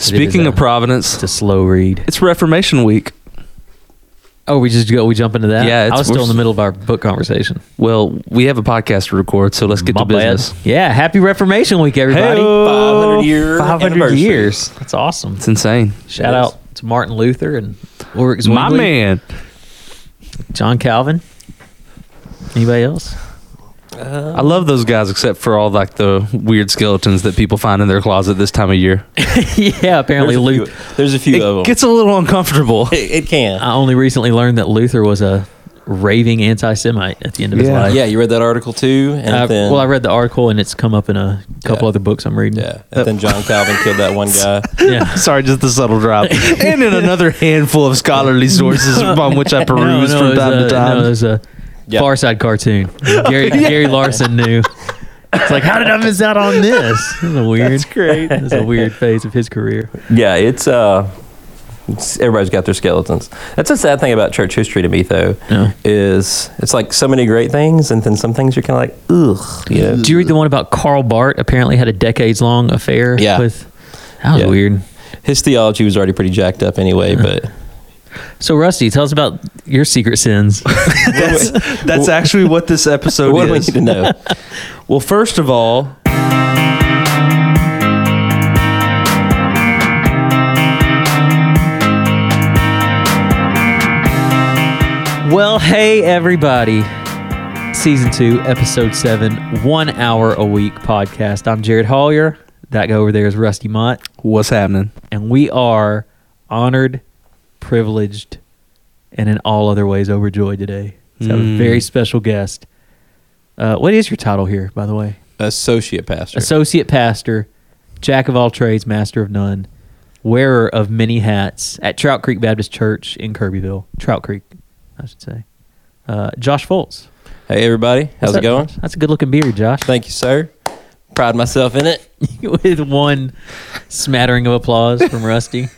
Speaking a- of Providence, It's a slow read. it's Reformation Week. Oh, we just go. We jump into that. Yeah, I it's- was still in the middle of our book conversation. Well, we have a podcast to record, so let's get My to business. bad. Yeah, happy Reformation Week, everybody. Hey-o. 500 year 500 anniversary. years. That's awesome. It's insane. Shout It is. out to Martin Luther and Ulrich My man. John Calvin. Anybody else? I love those guys, except for all like the weird skeletons that people find in their closet this time of year. yeah, apparently There's a, few, there's a few of It them. gets a little uncomfortable. it, it can. I only recently learned that Luther was a raving anti-Semite at the end of his life. yeah, you read that article too, and Uh, then well, I read the article and it's come up in a couple Yeah. other books I'm reading. yeah, and then John Calvin killed that one guy. yeah. Sorry, just the subtle drop. and in another handful of scholarly sources upon which I peruse no, from time a, to time. No, it was a Yeah. Far Side cartoon. Gary Gary Larson knew. It's like, how did I miss out on this? It was a weird. That's great. It was a weird phase of his career. Yeah, it's uh, it's, everybody's got their skeletons. That's a sad thing about church history to me, though. Yeah. Is it's like so many great things, and then some things you're kind of like, ugh, you know. Did you read the one about Karl Barth? Apparently, had a decades long affair Yeah. with. That was Yeah. weird. His theology was already pretty jacked up anyway, but So, Rusty, tell us about your secret sins. that's that's actually what this episode what do we is. need to know? Well, first of all, Well, hey everybody. Season 2, episode 7, 1 hour a week podcast. I'm Jared Hollier. That guy over there is Rusty Mott, what's happening? and we are honored, privileged, and in all other ways overjoyed today. To have a Mm. very special guest. Uh, what is your title here, by the way? Associate pastor. Associate pastor, jack of all trades, master of none, wearer of many hats at Trout Creek Baptist Church in Kirbyville. Trout Creek, I should say. Uh, Josh Foltz. hey, everybody, how's What's it up, going? Josh? That's a good looking beard, Josh. Thank you, sir. Pride myself in it. With one smattering of applause from Rusty.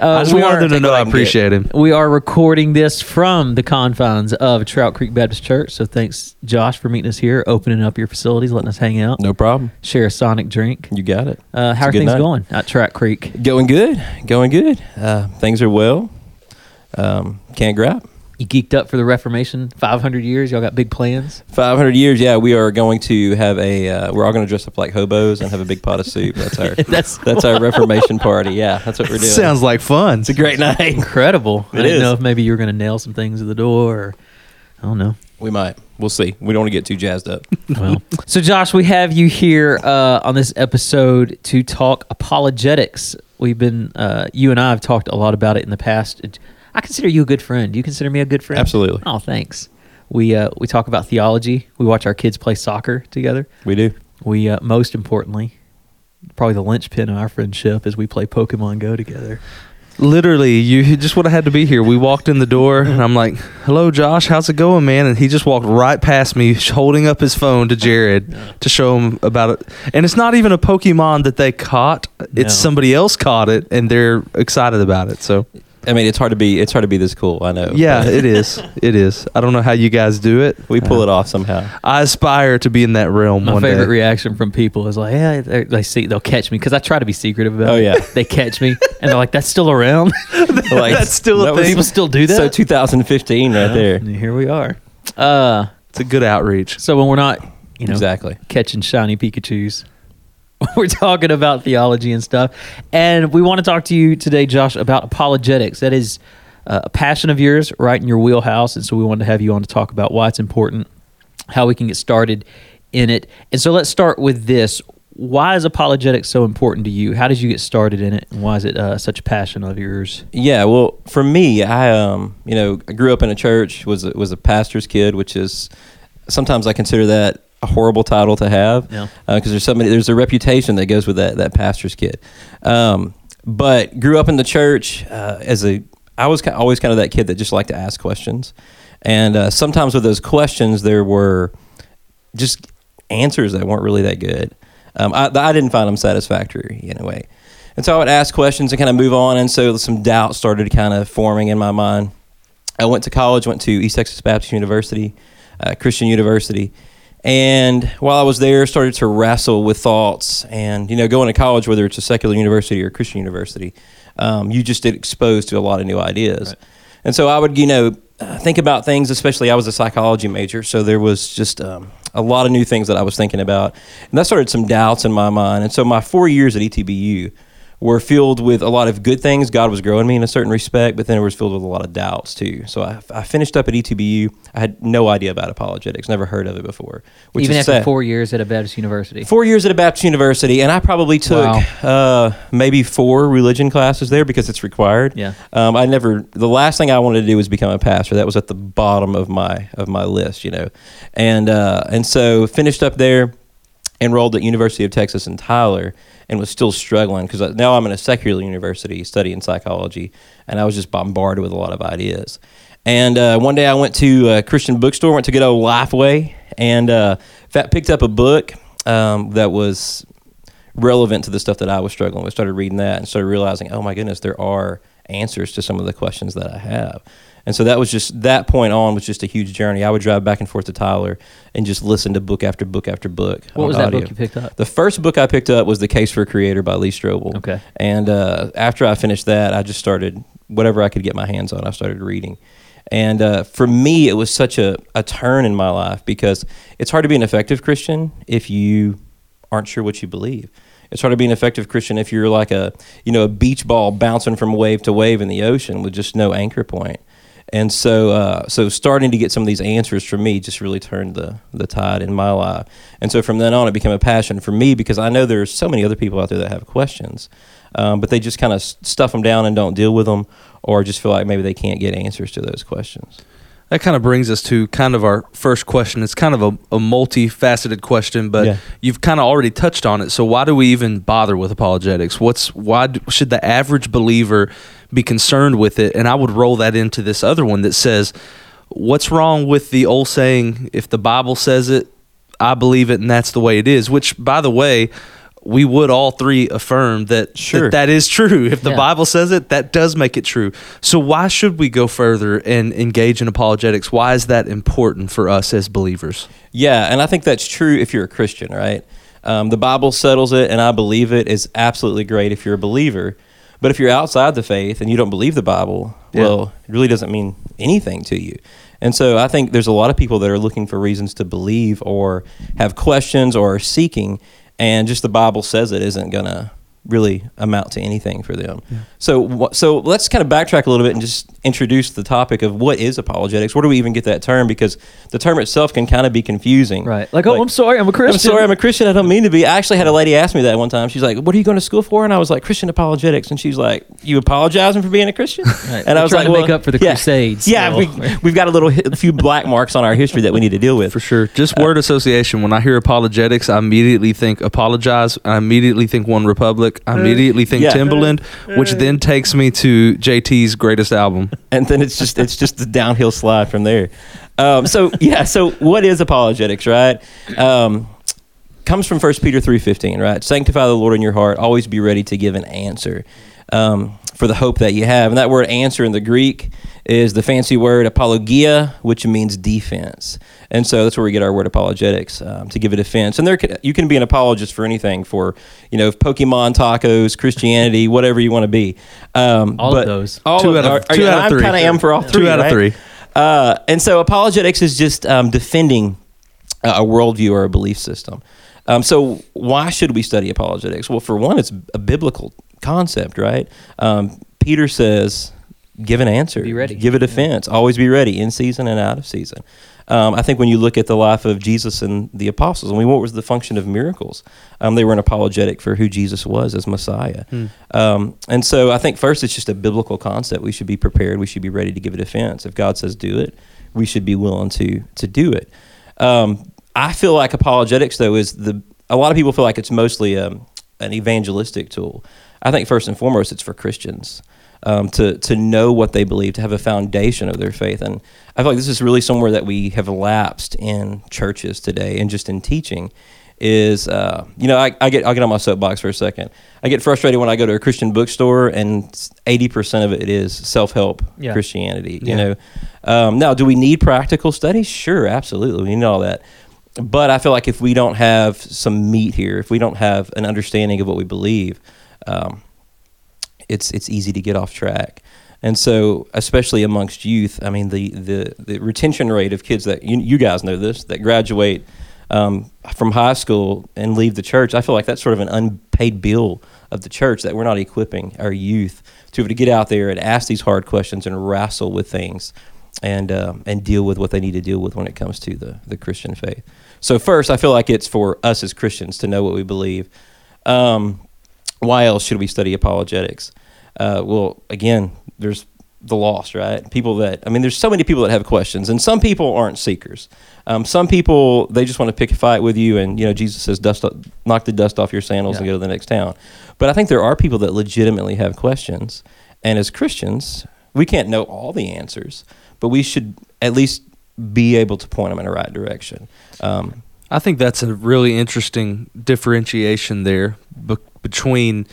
Uh, I just wanted them to know I appreciate him. we are recording this from the confines of Trout Creek Baptist Church. So thanks, Josh, for meeting us here, opening up your facilities, letting us hang out, No problem. share a sonic drink. You got it. Uh, how It's are things night. going at Trout Creek? Going good. Going good. Uh, things are well. Um, can't grab. You geeked up for the Reformation, 500 years. Y'all got big plans. 500 years. Yeah, we are going to have a. Uh, we're all going to dress up like hobos and have a big pot of soup. That's our. That's that's our Reformation party. Yeah, that's what we're doing. Sounds like fun. It's a great night. incredible. I It didn't is. know if maybe you were going to nail some things at the door or I don't know. We might. We'll see. We don't want to get too jazzed up. Well, so Josh, we have you here uh, on this episode to talk apologetics. We've been, uh, you and I have talked a lot about it in the past. I consider you a good friend. Do you consider me a good friend? Absolutely. Oh, thanks. We uh, we talk about theology. We watch our kids play soccer together. We do. We uh, most importantly, probably the linchpin of our friendship is we play Pokemon Go together. Literally, you just would have had to be here. We walked in the door, and I'm like, "Hello, Josh. How's it going, man?" And he just walked right past me, holding up his phone to Jared to show him about it. And it's not even a Pokemon that they caught; it's No. somebody else caught it, and they're excited about it. So, I mean, it's hard to be. It's hard to be this cool. I know. yeah, it is. It is. I don't know how you guys do it. we pull it off somehow. I aspire to be in that realm My one favorite day. reaction from people is like, "Yeah, they, they see, they'll catch me because I try to be secretive about it. Oh, it. yeah. they catch me and they're like, "That's still around." Like, That's still a that thing. People still do that. So 2015, right there. And here we are. Uh, It's a good outreach. so when we're not, you know, Exactly. catching shiny Pikachu's, we're talking about theology and stuff, and we want to talk to you today, Josh, about apologetics. That is uh, a passion of yours, right in your wheelhouse, and so we wanted to have you on to talk about why it's important, how we can get started in it, and so let's start with this. Why is apologetics so important to you? How did you get started in it, and why is it uh, such a passion of yours? Yeah, well, for me, I um, you know, I grew up in a church, was a, was a pastor's kid, which is sometimes I consider that a horrible title to have, Yeah. because there's so many, there's a reputation that goes with that that pastor's kid. Um, but grew up in the church uh, as a, I was ki- always kind of that kid that just liked to ask questions, and uh, sometimes with those questions there were just answers that weren't really that good. Um, I, I didn't find them satisfactory in a way. And so I would ask questions and kind of move on. And so some doubt started kind of forming in my mind. I went to college, went to East Texas Baptist University, uh, Christian University. And while I was there, started to wrestle with thoughts. And you know, going to college, whether it's a secular university or a Christian university, um, you just get exposed to a lot of new ideas. And so I would, you know, uh, think about things. Especially, I was a psychology major, so there was just um, a lot of new things that I was thinking about, and that started some doubts in my mind. And so my four years at ETBU were filled with a lot of good things. God was growing me in a certain respect, but then it was filled with a lot of doubts too. So I, I finished up at ETBU. I had no idea about apologetics, never heard of it before. Which Even is after sad. four years at a Baptist university. Four years at a Baptist university, and I probably took Wow. uh, maybe four religion classes there because it's required. Yeah. Um, I never. The last thing I wanted to do was become a pastor. That was at the bottom of my of my list, you know, and uh, and so finished up there, enrolled at University of Texas in Tyler, and was still struggling because now I'm in a secular university studying psychology, and I was just bombarded with a lot of ideas. And uh, one day I went to a Christian bookstore, went to good old Lifeway, and uh, picked up a book um, that was relevant to the stuff that I was struggling with. Started reading that and started realizing, oh my goodness, there are answers to some of the questions that I have. And so that was just that point on was just a huge journey. I would drive back and forth to Tyler and just listen to book after book after book. What was that audio. book you picked up? The first book I picked up was The Case for a Creator by Lee Strobel. Okay. And uh, after I finished that, I just started whatever I could get my hands on. I started reading. And uh, for me, it was such a, a turn in my life because it's hard to be an effective Christian if you aren't sure what you believe. It's hard to be an effective Christian if you're like a you know a beach ball bouncing from wave to wave in the ocean with just no anchor point. And so, uh, so starting to get some of these answers from me just really turned the the tide in my life. And so from then on, it became a passion for me because I know there's so many other people out there that have questions, um, but they just kind of stuff them down and don't deal with them, or just feel like maybe they can't get answers to those questions. That kind of brings us to kind of our first question. It's kind of a, a multifaceted question, but Yeah. you've kind of already touched on it. So why do we even bother with apologetics? What's why do, should the average believer be concerned with it? And I would roll that into this other one that says, "What's wrong with the old saying? If the Bible says it, I believe it, and that's the way it is." Which, by the way. We would all three affirm that, Sure. that that is true. If the Yeah. Bible says it, that does make it true. So why should we go further and engage in apologetics? Why is that important for us as believers? Yeah, and I think that's true if you're a Christian, right? Um, the Bible settles it, and I believe it is absolutely great if you're a believer. But if you're outside the faith and you don't believe the Bible, Yeah. well, it really doesn't mean anything to you. And so I think there's a lot of people that are looking for reasons to believe or have questions or are seeking, and just the Bible says it isn't going to really amount to anything for them. So, so let's kind of backtrack a little bit and just introduce the topic of what is apologetics. Where do we even get that term? Because the term itself can kind of be confusing. Right. Like, oh, I'm sorry, I'm a Christian. I'm sorry, I'm a Christian. I don't mean to be. I actually had a lady ask me that one time. She's like, "What are you going to school for?" And I was like, "Christian apologetics." And she's like, "You apologizing for being a Christian?" Right. And We're I was like, to make up for the yeah. Crusades, Yeah, so- we, we've got a little a few black marks on our history that we need to deal with. For sure. Just uh, word association. When I hear apologetics, I immediately think apologize. I immediately think OneRepublic. I immediately think Yeah. Timbaland, which then takes me to JT's greatest album. and then it's just it's just the downhill slide from there. Um, so yeah, so what is apologetics, right? Um, comes from First Peter three fifteen, right? Sanctify the Lord in your heart. Always be ready to give an answer um, for the hope that you have. And that word "answer" in the Greek is the fancy word apologia, which means defense. And so that's where we get our word apologetics um, to give a defense. And there, can, you can be an apologist for anything, for you know, Pokemon tacos, Christianity, whatever you want to be. Um, All of but those. All Two of, out of- are- are two you- out of I'm three. kind of am for all three. Two three. out of right? three. Uh, and so apologetics is just um, defending a worldview or a belief system. Um, so why should we study apologetics? Well, for one, it's a biblical concept, right? Um, Peter says, "Give an answer, Be ready." give a defense, always be ready, in season and out of season." Um, I think when you look at the life of Jesus and the apostles, I mean, what was the function of miracles? Um, they were an apologetic for who Jesus was as Messiah. Um, and so I think first it's just a biblical concept. We should be prepared. We should be ready to give a defense. If God says do it, we should be willing to to do it. Um, I feel like apologetics though is the a lot of people feel like it's mostly um, an evangelistic tool. I think first and foremost it's for Christians um, to to know what they believe, to have a foundation of their faith, and I feel like this is really somewhere that we have lapsed in churches today and just in teaching. Is uh, you know I, I get I'll get on my soapbox for a second. I get frustrated when I go to a Christian bookstore and eighty percent of it is self help Yeah. Christianity. You Yeah. know, um, now do we need practical studies? Sure, absolutely, we need all that. but I feel like if we don't have some meat here, if we don't have an understanding of what we believe, um, it's it's easy to get off track. And so, especially amongst youth, I mean, the the, the retention rate of kids that you, you guys know this that graduate um, from high school and leave the church, I feel like that's sort of an unpaid bill of the church that we're not equipping our youth to to get out there and ask these hard questions and wrestle with things and um, and deal with what they need to deal with when it comes to the the Christian faith. So first, I feel like it's for us as Christians to know what we believe. Um, why else should we study apologetics? Uh, well, again, there's the lost, right? People that I mean, there's so many people that have questions, and some people aren't seekers. Um, some people they just want to pick a fight with you, and you know, Jesus says, "Dust, knock the dust off your sandals Yeah. and go to the next town." But I think there are people that legitimately have questions, and as Christians, we can't know all the answers, but we should at least be able to point them in the right direction. Um, I think that's a really interesting differentiation there be- between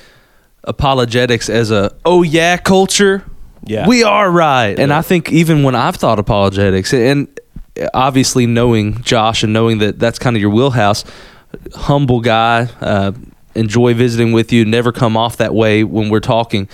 apologetics as a oh yeah culture. Yeah. We are right. And I think even when I've thought apologetics and obviously knowing Josh and knowing that that's kind of your wheelhouse, humble guy, uh, enjoy visiting with you, never come off that way when we're talking.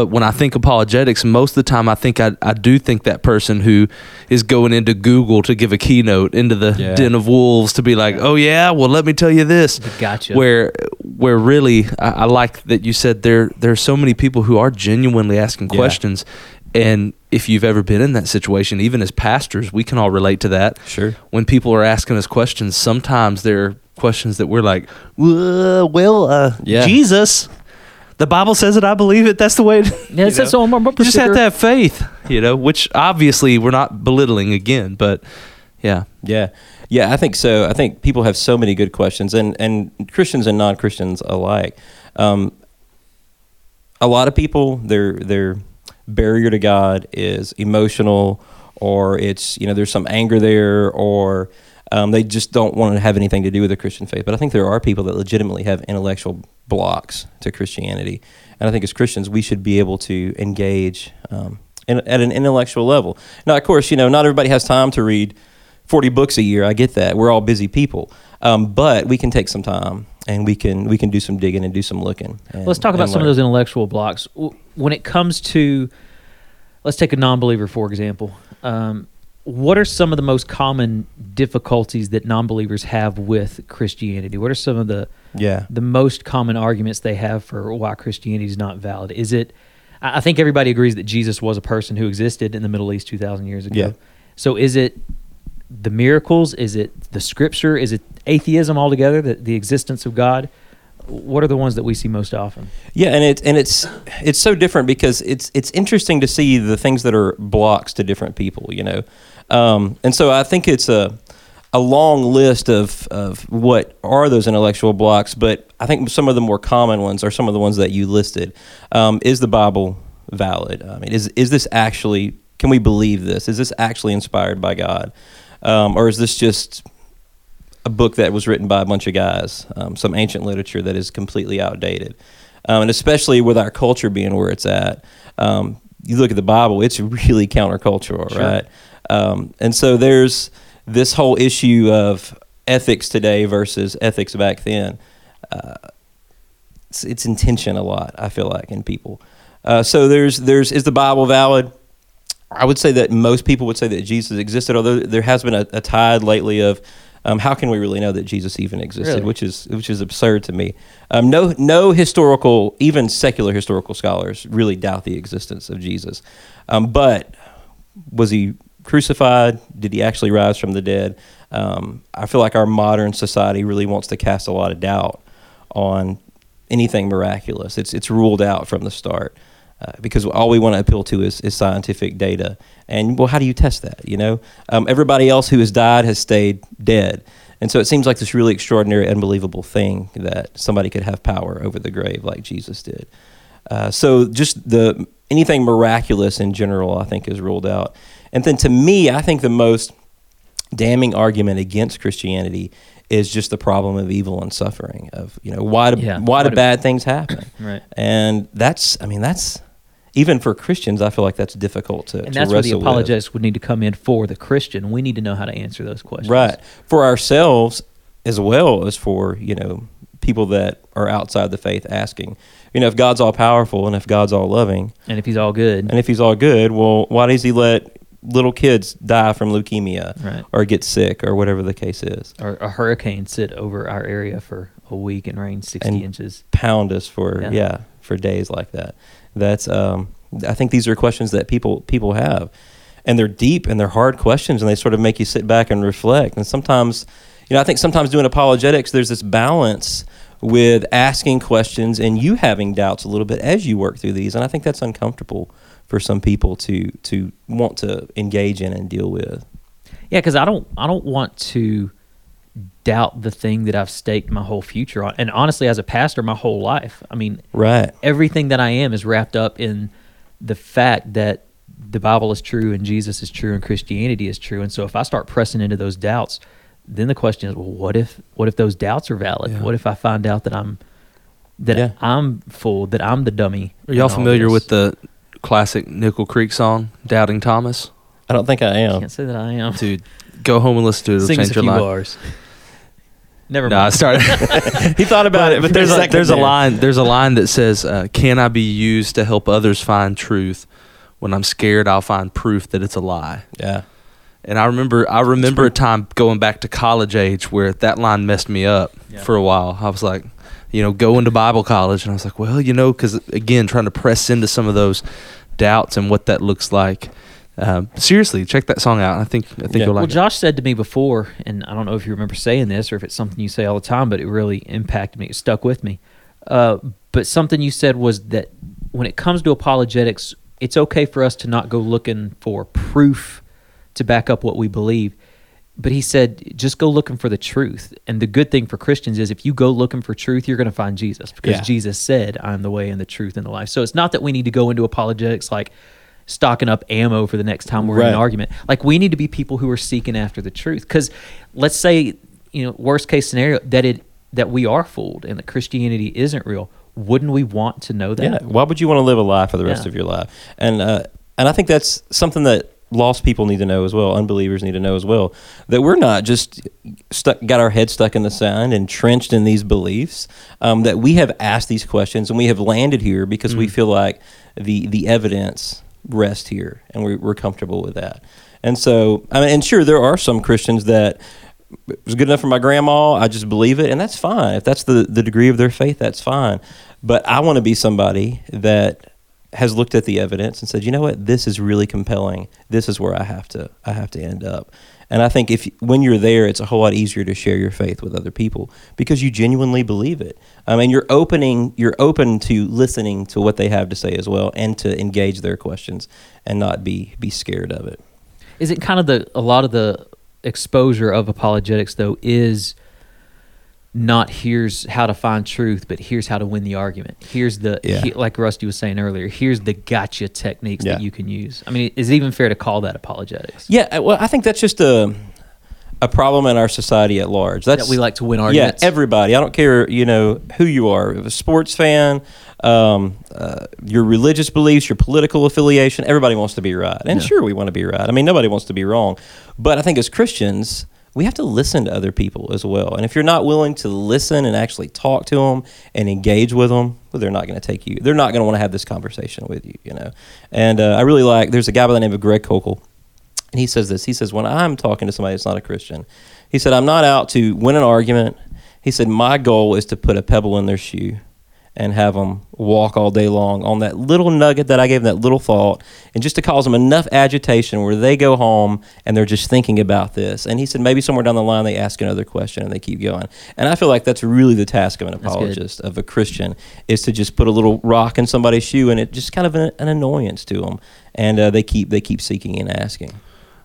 But when I think apologetics, most of the time I think I, I do think that person who is going into Google to give a keynote into the Yeah. den of wolves to be like, oh yeah, well let me tell you this. Gotcha. Where where really I, I like that you said there there are so many people who are genuinely asking Yeah. questions, and if you've ever been in that situation, even as pastors, we can all relate to that. Sure. When people are asking us questions, sometimes they're questions that we're like, "Uh, well, uh, Yeah. Jesus. The Bible says it. I believe it. That's the way. It, Yeah, it you says so on my bumper You just have sticker. to have faith, you know. Which obviously we're not belittling again, but yeah, Yeah, yeah, I think so. I think people have so many good questions, and and Christians and non Christians alike. Um, a lot of people, their their barrier to God is emotional, or it's you know there's some anger there, or um, they just don't want to have anything to do with the Christian faith. But I think there are people that legitimately have intellectual blocks to Christianity, and I think as Christians we should be able to engage um, in, at an intellectual level. Now, of course, you know not everybody has time to read 40 books a year. I get that. We're all busy people. Um, but we can take some time and we can we can do some digging and do some looking. and- Let's talk about some of those intellectual blocks. When it comes to, let's take a non-believer for example. Um, what are some of the most common difficulties that non-believers have with Christianity? What are some of the Yeah. the most common arguments they have for why Christianity is not valid? Is it? I think everybody agrees that Jesus was a person who existed in the Middle East two thousand years ago. Yeah. So is it the miracles? Is it the Scripture? Is it atheism altogether? The, the existence of God? What are the ones that we see most often? Yeah, and it's and it's it's so different because it's it's interesting to see the things that are blocks to different people, you know, um, and so I think it's a a long list of of what are those intellectual blocks, but I think some of the more common ones are some of the ones that you listed. Um, is the Bible valid? I mean, is is this actually? Can we believe this? Is this actually inspired by God, um, or is this just a book that was written by a bunch of guys, um, some ancient literature that is completely outdated. Um, and especially with our culture being where it's at, um, you look at the Bible, it's really countercultural, Sure. right? Um, and so there's this whole issue of ethics today versus ethics back then. Uh, it's, it's in tension a lot, I feel like, in people. Uh, so there's there's is the Bible valid? I would say that most people would say that Jesus existed, although there has been a, a tide lately of um, how can we really know that Jesus even existed, Really? which is which is absurd to me. Um, no no historical, even secular historical scholars really doubt the existence of Jesus. Um, but was he crucified? Did he actually rise from the dead? Um, I feel like our modern society really wants to cast a lot of doubt on anything miraculous. It's it's ruled out from the start uh, because all we want to appeal to is, is scientific data. And well, how do you test that? You know, um, everybody else who has died has stayed dead, and so it seems like this really extraordinary, unbelievable thing that somebody could have power over the grave like Jesus did. Uh, so just the anything miraculous in general, I think, is ruled out. And then to me, I think the most damning argument against Christianity is just the problem of evil and suffering. Of you know why do Yeah. why Why do do- bad things happen? Right. And that's I mean that's even for Christians, I feel like that's difficult to. And to that's where the wrestle with. would need to come in for the Christian. We need to know how to answer those questions. Right. For ourselves as well as for, you know, people that are outside the faith asking. You know, if God's all powerful and if God's all loving And if he's all good, and if he's all good, well, why does he let little kids die from leukemia Right. or get sick or whatever the case is? or a hurricane sit over our area for a week and rain 60 And- inches. Pound us for Yeah. yeah, for days like that. That's um I think these are questions that people people have. And they're deep and they're hard questions and they sort of make you sit back and reflect. And sometimes you know, I think sometimes doing apologetics there's this balance with asking questions and you having doubts a little bit as you work through these and I think that's uncomfortable for some people to to want to engage in and deal with. Yeah, because I don't I don't want to doubt the thing that I've staked my whole future on. And honestly, as a pastor, my whole life. I mean, Right. everything that I am is wrapped up in the fact that the Bible is true and Jesus is true and Christianity is true. And so if I start pressing into those doubts, then the question is, well, what if what if those doubts are valid? Yeah. What if I find out that I'm that Yeah. I'm full, that I'm the dummy? Are y'all familiar with the classic Nickel Creek song, Doubting Thomas? I don't think I am. Can't say that I am. Dude, go home and listen to it. It'll Sing us change a your few life. bars. Never mind. No, I mind. started. he thought about it, but there's a, second there's a line there's a line that says, uh, "Can I be used to help others find truth? When I'm scared, I'll find proof that it's a lie." Yeah. And I remember I remember a time going back to college age where that line messed me up Yeah. for a while. I was like, you know, going to Bible college, and I was like, well, you know, because again, trying to press into some of those doubts and what that looks like. Um, seriously, check that song out. I think I think Yeah. you'll well, like it. Well Josh said to me before, and I don't know if you remember saying this or if it's something you say all the time, but it really impacted me. It stuck with me. Uh, but something you said was that when it comes to apologetics, it's okay for us to not go looking for proof to back up what we believe. But he said, just go looking for the truth. And the good thing for Christians is if you go looking for truth, you're going to find Jesus because Yeah. Jesus said, I'm the way and the truth and the life. So it's not that we need to go into apologetics like stocking up ammo for the next time we're in an argument. Like we need to be people who are seeking after the truth. Because let's say, you know, worst case scenario that it that we are fooled and that Christianity isn't real. Wouldn't we want to know that? Yeah. Why would you want to live a lie for the rest Yeah. of your life? And uh, and I think that's something that lost people need to know as well. Unbelievers need to know as well that we're not just stuck, got our head stuck in the sand, entrenched in these beliefs. Um, that we have asked these questions and we have landed here because we feel like the the evidence rests here and we're, we're comfortable with that. And so, I mean, and sure, there are some Christians that it was good enough for my grandma. I just believe it, and that's fine. If that's the, the degree of their faith, that's fine. But I want to be somebody that has looked at the evidence and said, you know what, this is really compelling. This is where I have to I have to end up. And I think if when you're there, it's a whole lot easier to share your faith with other people because you genuinely believe it. Um, I mean, you're opening, you're open to listening to what they have to say as well, and to engage their questions and not be be scared of it. Is it kind of the a lot of the exposure of apologetics though is not here's how to find truth, but here's how to win the argument. Here's the Yeah. he- like Rusty was saying earlier. Here's the gotcha techniques that you can use. I mean, is it even fair to call that apologetics? Yeah, uh, well, I think that's just a a problem in our society at large. That's that we like to win arguments. Yeah, everybody. I don't care, you know, who you are. A sports fan, um, uh, your religious beliefs, your political affiliation. Everybody wants to be right, and Yeah. sure, we want to be right. I mean, nobody wants to be wrong. But I think as Christians, we have to listen to other people as well. And if you're not willing to listen and actually talk to them and engage with them, well, they're not going to take you. They're not going to want to have this conversation with you. You know. And uh, I really like. There's a guy by the name of Greg Koukl. And he says this. He says, when I'm talking to somebody that's not a Christian, he said, I'm not out to win an argument. He said, my goal is to put a pebble in their shoe and have them walk all day long on that little nugget that I gave them, that little thought, and just to cause them enough agitation where they go home and they're just thinking about this. And he said, maybe somewhere down the line they ask another question and they keep going. And I feel like that's really the task of an apologist, of a Christian, is to just put a little rock in somebody's shoe and it just kind of an, an annoyance to them. And uh, they keep they keep seeking and asking.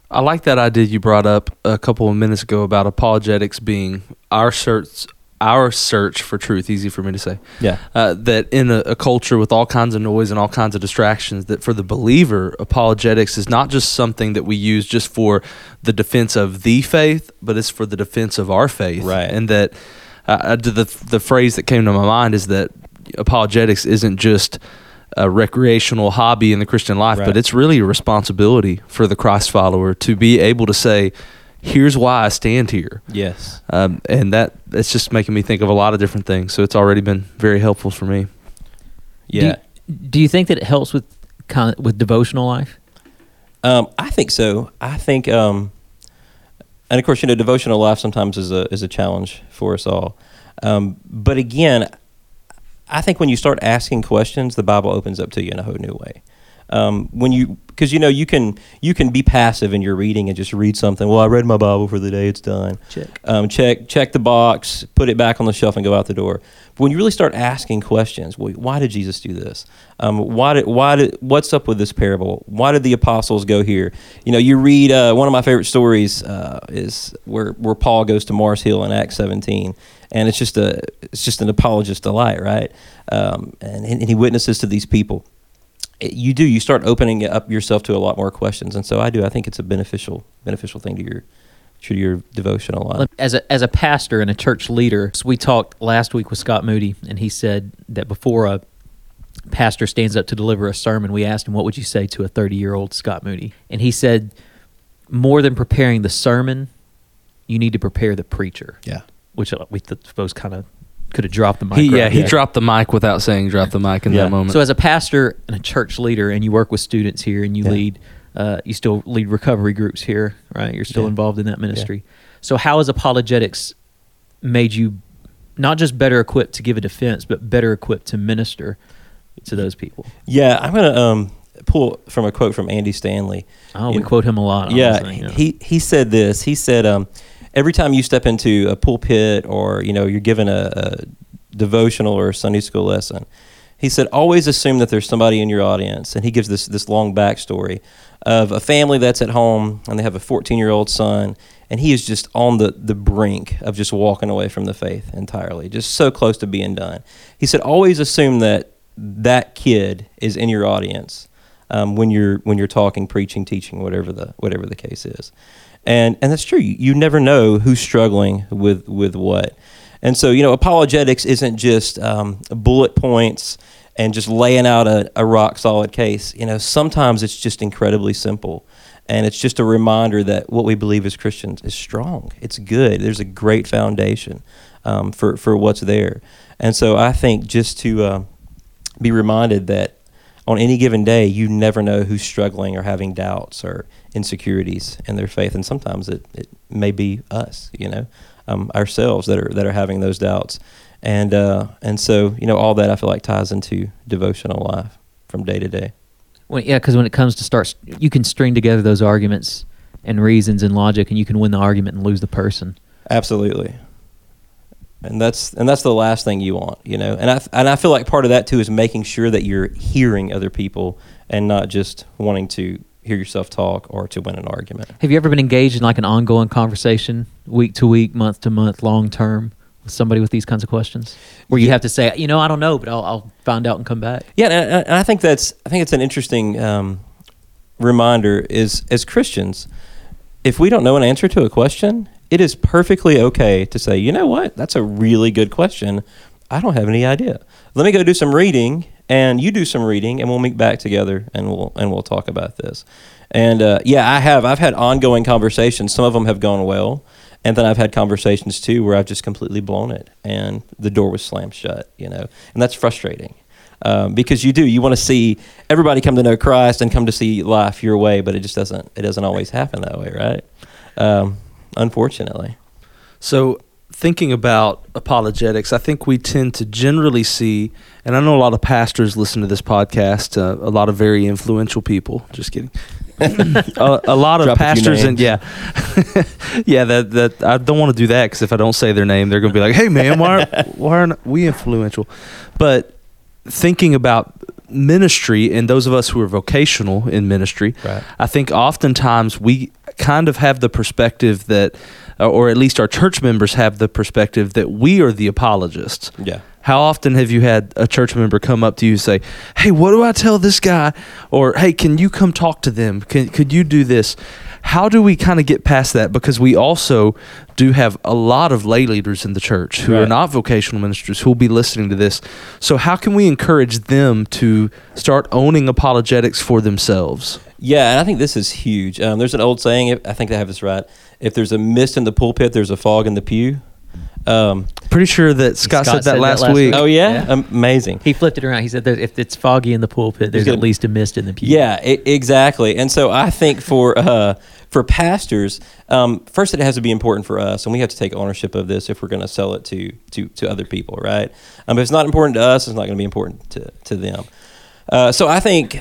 I like that idea you brought up a couple of minutes ago about apologetics being our search, our search for truth. Easy for me to say. Yeah. Uh, that in a, a culture with all kinds of noise and all kinds of distractions, that for the believer, apologetics is not just something that we use just for the defense of the faith, but it's for the defense of our faith. Right. And that uh, uh, the the phrase that came to my mind is that apologetics isn't just a recreational hobby in the Christian life, Right. but it's really a responsibility for the Christ follower to be able to say, "Here's why I stand here," Yes. um, and that it's just making me think of a lot of different things. So it's already been very helpful for me. Do Yeah. you, do you think that it helps with kind of, with devotional life? Um, I think so. I think, um, and of course, you know, devotional life sometimes is a is a challenge for us all. Um, but again, I think when you start asking questions, the Bible opens up to you in a whole new way. Um, when you, because you know, you can you can be passive in your reading and just read something. Well, I read my Bible for the day; it's done. Check. Um, check check the box, put it back on the shelf, and go out the door. But when you really start asking questions, well, why did Jesus do this? Um, why did why did what's up with this parable? Why did the apostles go here? You know, you read uh, one of my favorite stories uh, is where where Paul goes to Mars Hill in Acts 17, and it's just a it's just an apologist delight, right? Um, and, and he witnesses to these people. It- you do you start opening up yourself to a lot more questions, and so I do. I think it's a beneficial beneficial thing to your to your devotion a lot As a as a pastor and a church leader, so we talked last week with Scott Moody, and he said that before a pastor stands up to deliver a sermon, we asked him, "What would you say to a 30 year old Scott Moody?" And he said, "More than preparing the sermon, you need to prepare the preacher." Yeah. Which uh, we th- suppose kind of could have dropped the mic. He, yeah, right he there. dropped the mic without saying drop the mic in Yeah. that moment. So, as a pastor and a church leader, and you work with students here, and you Yeah. lead, uh, you still lead recovery groups here, right? You're still Yeah. involved in that ministry. So, how has apologetics made you not just better equipped to give a defense, but better equipped to minister to those people? Yeah, I'm gonna um, pull from a quote from Andy Stanley. Oh, we know, quote him a lot. Yeah, honestly, yeah. he he said this. He said, um, every time you step into a pulpit or you know you're given a, a devotional or a Sunday school lesson, he said always assume that there's somebody in your audience. And he gives this this long backstory of a family that's at home and they have a 14 year old son, and he is just on the the brink of just walking away from the faith entirely, just so close to being done. He said always assume that that kid is in your audience um, when you're when you're talking, preaching, teaching, whatever the whatever the case is, and and that's true. You, never know who's struggling with with what, and so you know apologetics isn't just um, bullet points and just laying out a, a rock solid case. You know, sometimes it's just incredibly simple. And it's just a reminder that what we believe as Christians is strong. It's good. There's a great foundation um, for, for what's there. And so I think just to uh, be reminded that on any given day, you never know who's struggling or having doubts or insecurities in their faith, and sometimes it, it may be us, you know, um, ourselves that are that are having those doubts, and uh, and so you know all that I feel like ties into devotional life from day to day. When, yeah, because when it comes to start, you can string together those arguments and reasons and logic, and you can win the argument and lose the person. Absolutely. And that's and that's the last thing you want, you know. And I and I feel like part of that too is making sure that you're hearing other people and not just wanting to hear yourself talk or to win an argument. Have you ever been engaged in like an ongoing conversation, week to week, month to month, long term, with somebody with these kinds of questions, where you have to say, you know, I don't know, but I'll, I'll find out and come back. Yeah, and I, and I think that's I think it's an interesting um, reminder is as Christians, if we don't know an answer to a question, it is perfectly okay to say, you know what, that's a really good question. I don't have any idea. Let me go do some reading, and you do some reading, and we'll meet back together, and we'll and we'll talk about this. And uh, yeah, I have. I've had ongoing conversations. Some of them have gone well, and then I've had conversations too where I've just completely blown it, and the door was slammed shut. You know, and that's frustrating um, because you do you want to see everybody come to know Christ and come to see life your way, but it just doesn't it doesn't always happen that way, right? Um, unfortunately, So, thinking about apologetics, I think we tend to generally see, and I know a lot of pastors listen to this podcast, uh, a lot of very influential people. Just kidding. a, a lot of Drop pastors and yeah, yeah. That that I don't want to do that because if I don't say their name, they're going to be like, "Hey, man, why are, why aren't we influential?" But thinking about ministry and those of us who are vocational in ministry, Right. I think oftentimes we kind of have the perspective that, Uh, or at least our church members have the perspective that we are the apologists. yeah, How often have you had a church member come up to you and say, "Hey, what do I tell this guy?" Or, "Hey, can you come talk to them? Can could you do this?" How do we kind of get past that? Because we also do have a lot of lay leaders in the church who are not vocational ministers who will be listening to this. So, how can we encourage them to start owning apologetics for themselves? Yeah, and I think this is huge. Um, there's an old saying, I think I have this right. If there's a mist in the pulpit, there's a fog in the pew. Um, Pretty sure that Scott, Scott said that last, last week. week. oh, yeah? Yeah. Amazing. He flipped it around. He said that if it's foggy in the pulpit, there's gonna- at least a mist in the pew. Yeah, I- exactly. And so I think for uh, for pastors, um, first it has to be important for us, and we have to take ownership of this if we're going to sell it to to to other people, right? Um, if it's not important to us, it's not going to be important to to them. Uh, so I think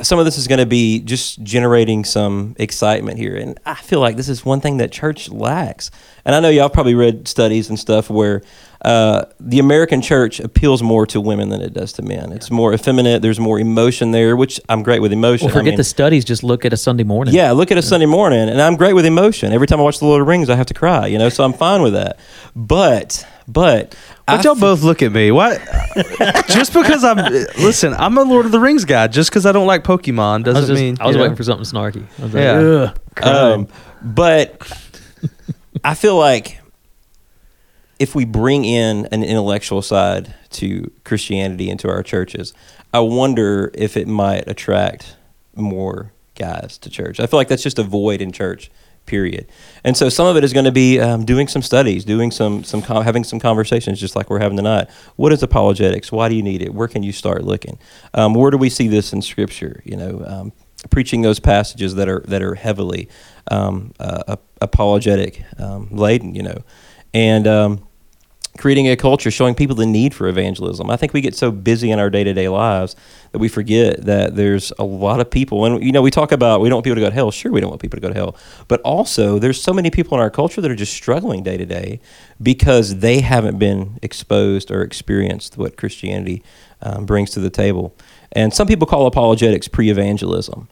some of this is going to be just generating some excitement here, and I feel like this is one thing that church lacks. And I know y'all probably read studies and stuff where uh, the American church appeals more to women than it does to men. It's more effeminate. There's more emotion there, which I'm great with emotion. Well, I forget mean- the studies. Just look at a Sunday morning. yeah, look at a Sunday morning, and I'm great with emotion. Every time I watch The Lord of the Rings, I have to cry, you know, so I'm fine with that. But, but, But y'all fe- both look at me. What? just because I'm listen, I'm a Lord of the Rings guy. Just because I don't like Pokemon I was, doesn't just, mean I was you know. waiting for something snarky. I was like, Yeah. "Ugh. Um, but I feel like if we bring in an intellectual side to Christianity into our churches, I wonder if it might attract more guys to church. I feel like that's just a void in church. Period. And so some of it is going to be um, doing some studies, doing some some com- having some conversations, just like we're having tonight. What is apologetics? Why do you need it? Where can you start looking? Um, where do we see this in Scripture? You know, um, preaching those passages that are that are heavily um, uh, apologetic um, laden. You know, and um, creating a culture showing people the need for evangelism. I think we get so busy in our day to day lives that we forget that there's a lot of people. And, you know, we talk about we don't want people to go to hell. Sure, we don't want people to go to hell. But also, there's so many people in our culture that are just struggling day to day because they haven't been exposed or experienced what Christianity um, brings to the table. And some people call apologetics pre evangelism.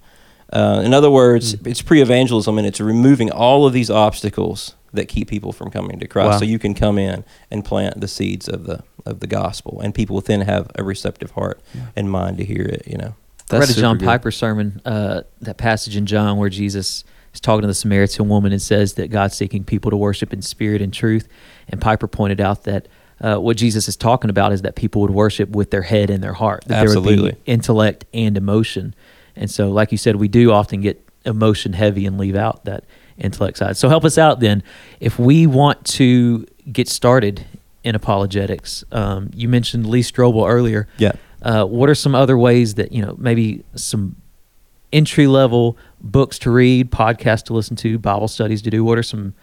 Uh, in other words, it's pre evangelism and it's removing all of these obstacles that keep people from coming to Christ. Wow. So you can come in and plant the seeds of the of the gospel, and people will then have a receptive heart and mind to hear it. You know, I read a John good. Piper sermon, uh, that passage in John where Jesus is talking to the Samaritan woman and says that God's seeking people to worship in spirit and truth. And Piper pointed out that uh, what Jesus is talking about is that people would worship with their head and their heart, that there would be intellect and emotion. And so, like you said, we do often get emotion heavy and leave out that intellect side. So, help us out then. If we want to get started in apologetics, um, you mentioned Lee Strobel earlier. Yeah. Uh, what are some other ways that you know maybe some entry level books to read, podcasts to listen to, Bible studies to do? What are some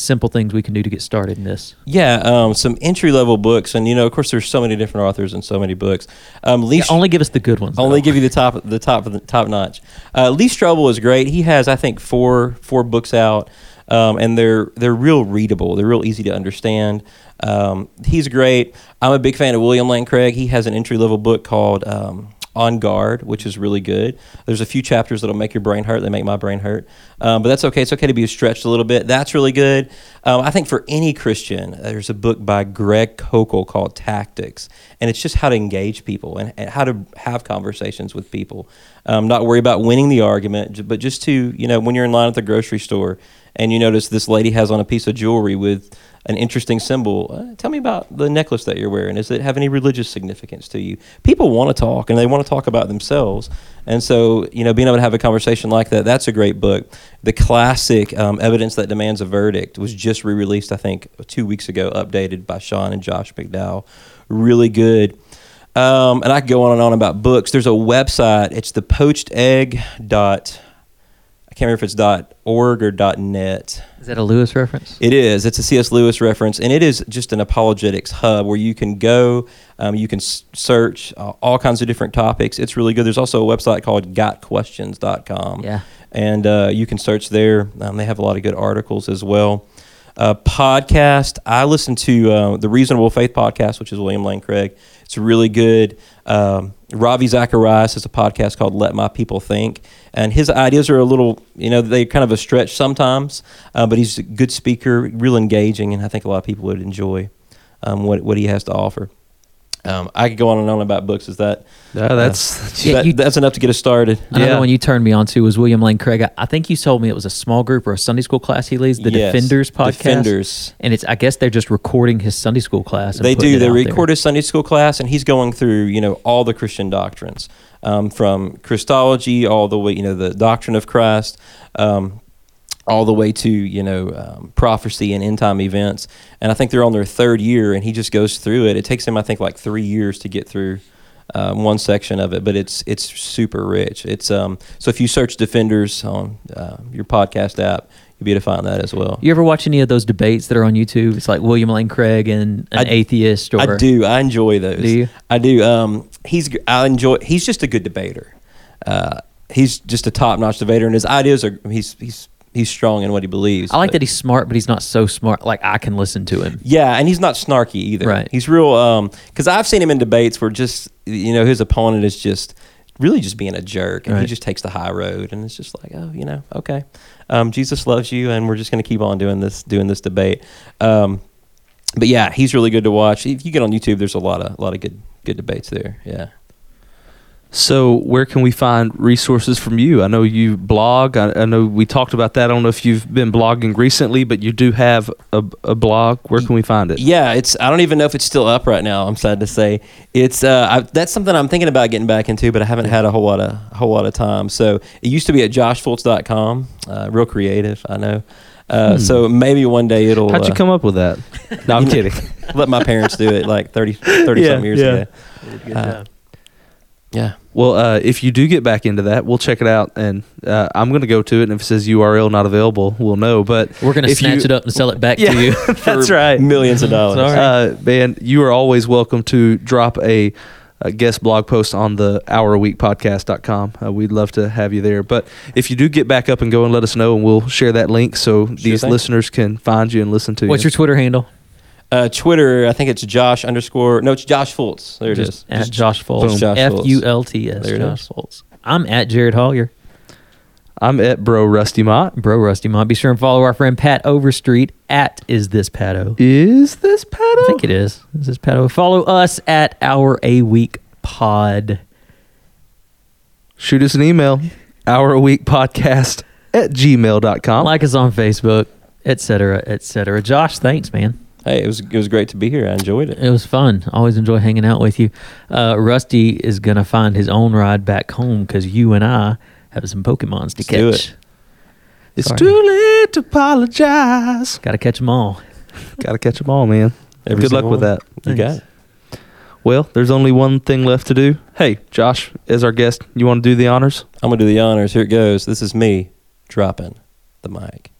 simple things we can do to get started in this? yeah, um, some entry level books, and you know, of course, there's so many different authors and so many books. Um, Lee Yeah, only give us the good ones. Only though. give you the top, the top of the top notch. Uh, Lee Strobel is great. He has, I think, four four books out, um, and they're they're real readable. They're real easy to understand. Um, he's great. I'm a big fan of William Lane Craig. He has an entry level book called um, On Guard, which is really good. There's a few chapters that'll make your brain hurt. They make my brain hurt, um, but that's okay. It's okay to be stretched a little bit. That's really good. Um, I think for any Christian, there's a book by Greg Koukl called Tactics, and it's just how to engage people and, and how to have conversations with people. Um, not worry about winning the argument, but just to you know when you're in line at the grocery store and you notice this lady has on a piece of jewelry with an interesting symbol. Uh, tell me about the necklace that you're wearing. Does it have any religious significance to you? People want to talk and they want to talk about themselves. And so, you know, being able to have a conversation like that, that's a great book. The classic um, Evidence That Demands a Verdict was just re released, I think, two weeks ago, updated by Sean and Josh McDowell. Really good. Um, and I could go on and on about books. There's a website. It's the poached egg dot. I can't remember if it's dot org or dot net. Is that a Lewis reference? It is. It's a C.S. Lewis reference, and it is just an apologetics hub where you can go, um, you can s- search uh, all kinds of different topics. It's really good. There's also a website called gotquestions.com. Yeah. And uh, you can search there. Um, they have a lot of good articles as well. Uh, podcast. I listen to uh, the Reasonable Faith podcast, which is William Lane Craig. It's really good. Um, Ravi Zacharias has a podcast called Let My People Think, and his ideas are a little, you know, they kind of a stretch sometimes, uh, but he's a good speaker, real engaging, and I think a lot of people would enjoy um, what what he has to offer. Um, I could go on and on about books. Is that Yeah, that's Yeah, that- you- that's enough to get us started? Another Yeah. one you turned me on to was William Lane Craig. I, I think you told me it was a small group or a Sunday school class he leads, the Yes. Defenders podcast. Defenders. And it's I guess they're just recording his Sunday school class. They do. They out there. record his Sunday school class, and he's going through you know all the Christian doctrines, um, from Christology all the way you know the doctrine of Christ, um, all the way to you know um, prophecy and end time events. And I think they're on their third year, and he just goes through it. It takes him I think like three years to get through. Um, one section of it, but it's it's super rich. It's um so if you search Defenders on uh, your podcast app, you'll be able to find that as well. You ever watch any of those debates that are on YouTube? It's like William Lane Craig and an I- atheist. Or I do. I enjoy those. Do you? I do. Um, he's. I enjoy. He's just a good debater. Uh, he's just a top-notch debater, and his ideas are. He's. He's. He's strong in what he believes. I like but- that he's smart, but he's not so smart. Like I can listen to him. Yeah, and he's not snarky either. Right. He's real. Um, because I've seen him in debates where just you know his opponent is just really just being a jerk, and he just takes the high road, and it's just like, oh, you know, okay, um, Jesus loves you, and we're just going to keep on doing this, doing this debate. Um, but yeah, he's really good to watch. If you get on YouTube, there's a lot of a lot of good good debates there. Yeah. So, where can we find resources from you? I know you blog. I, I know we talked about that. I don't know if you've been blogging recently, but you do have a, a blog. Where can we find it? Yeah, it's. I don't even know if it's still up right now. I'm sad to say. It's. Uh, I, that's something I'm thinking about getting back into, but I haven't had a whole lot of a whole lot of time. So it used to be at joshfultz.com. Uh, real creative, I know. Uh, So maybe one day it'll. Hmm. How'd you uh, come up with that? No, I'm kidding. let my parents do it like 30, 30 Yeah, something years yeah. ago. Yeah. Well, uh, if you do get back into that, we'll check it out, and uh, I'm going to go to it. And if it says URL not available, we'll know. But We're gonna snatch you- it up and sell it back Yeah, to you. that's For right. Millions of dollars. Sorry. Uh, man, you are always welcome to drop a, a guest blog post on the hour a week podcast.com. Uh, we'd love to have you there. But if you do get back up and go and let us know, and we'll share that link so these thing. listeners can find you and listen to What's you. What's your Twitter handle? Uh, Twitter, I think it's Josh underscore. No, it's Josh Fultz. There it is. Just At Just Josh Fultz. Josh F Fultz. U L T S. There it Josh is. Fultz. I'm at Jared Hollier. I'm at Bro Rusty Mott. Bro Rusty Mont. Be sure and follow our friend Pat Overstreet at Is This Pato. Is this Pato? I think it is. Is this Pato? Follow us at Our A Week Pod. Shoot us an email, Our a week podcast at gmail.com. Like us on Facebook, etc., etc. Josh, thanks, man. Hey, it was it was great to be here. I enjoyed it. It was fun. Always enjoy hanging out with you. Uh, Rusty is gonna find his own ride back home because you and I have some Pokemons to Let's do catch. it. it's Sorry. too late to apologize. Got to catch them all. Got to catch them all, man. Every Good luck single with one. that. You got it. Well, there's only one thing left to do. Hey, Josh, as our guest, you want to do the honors? I'm gonna do the honors. Here it goes. This is me dropping the mic.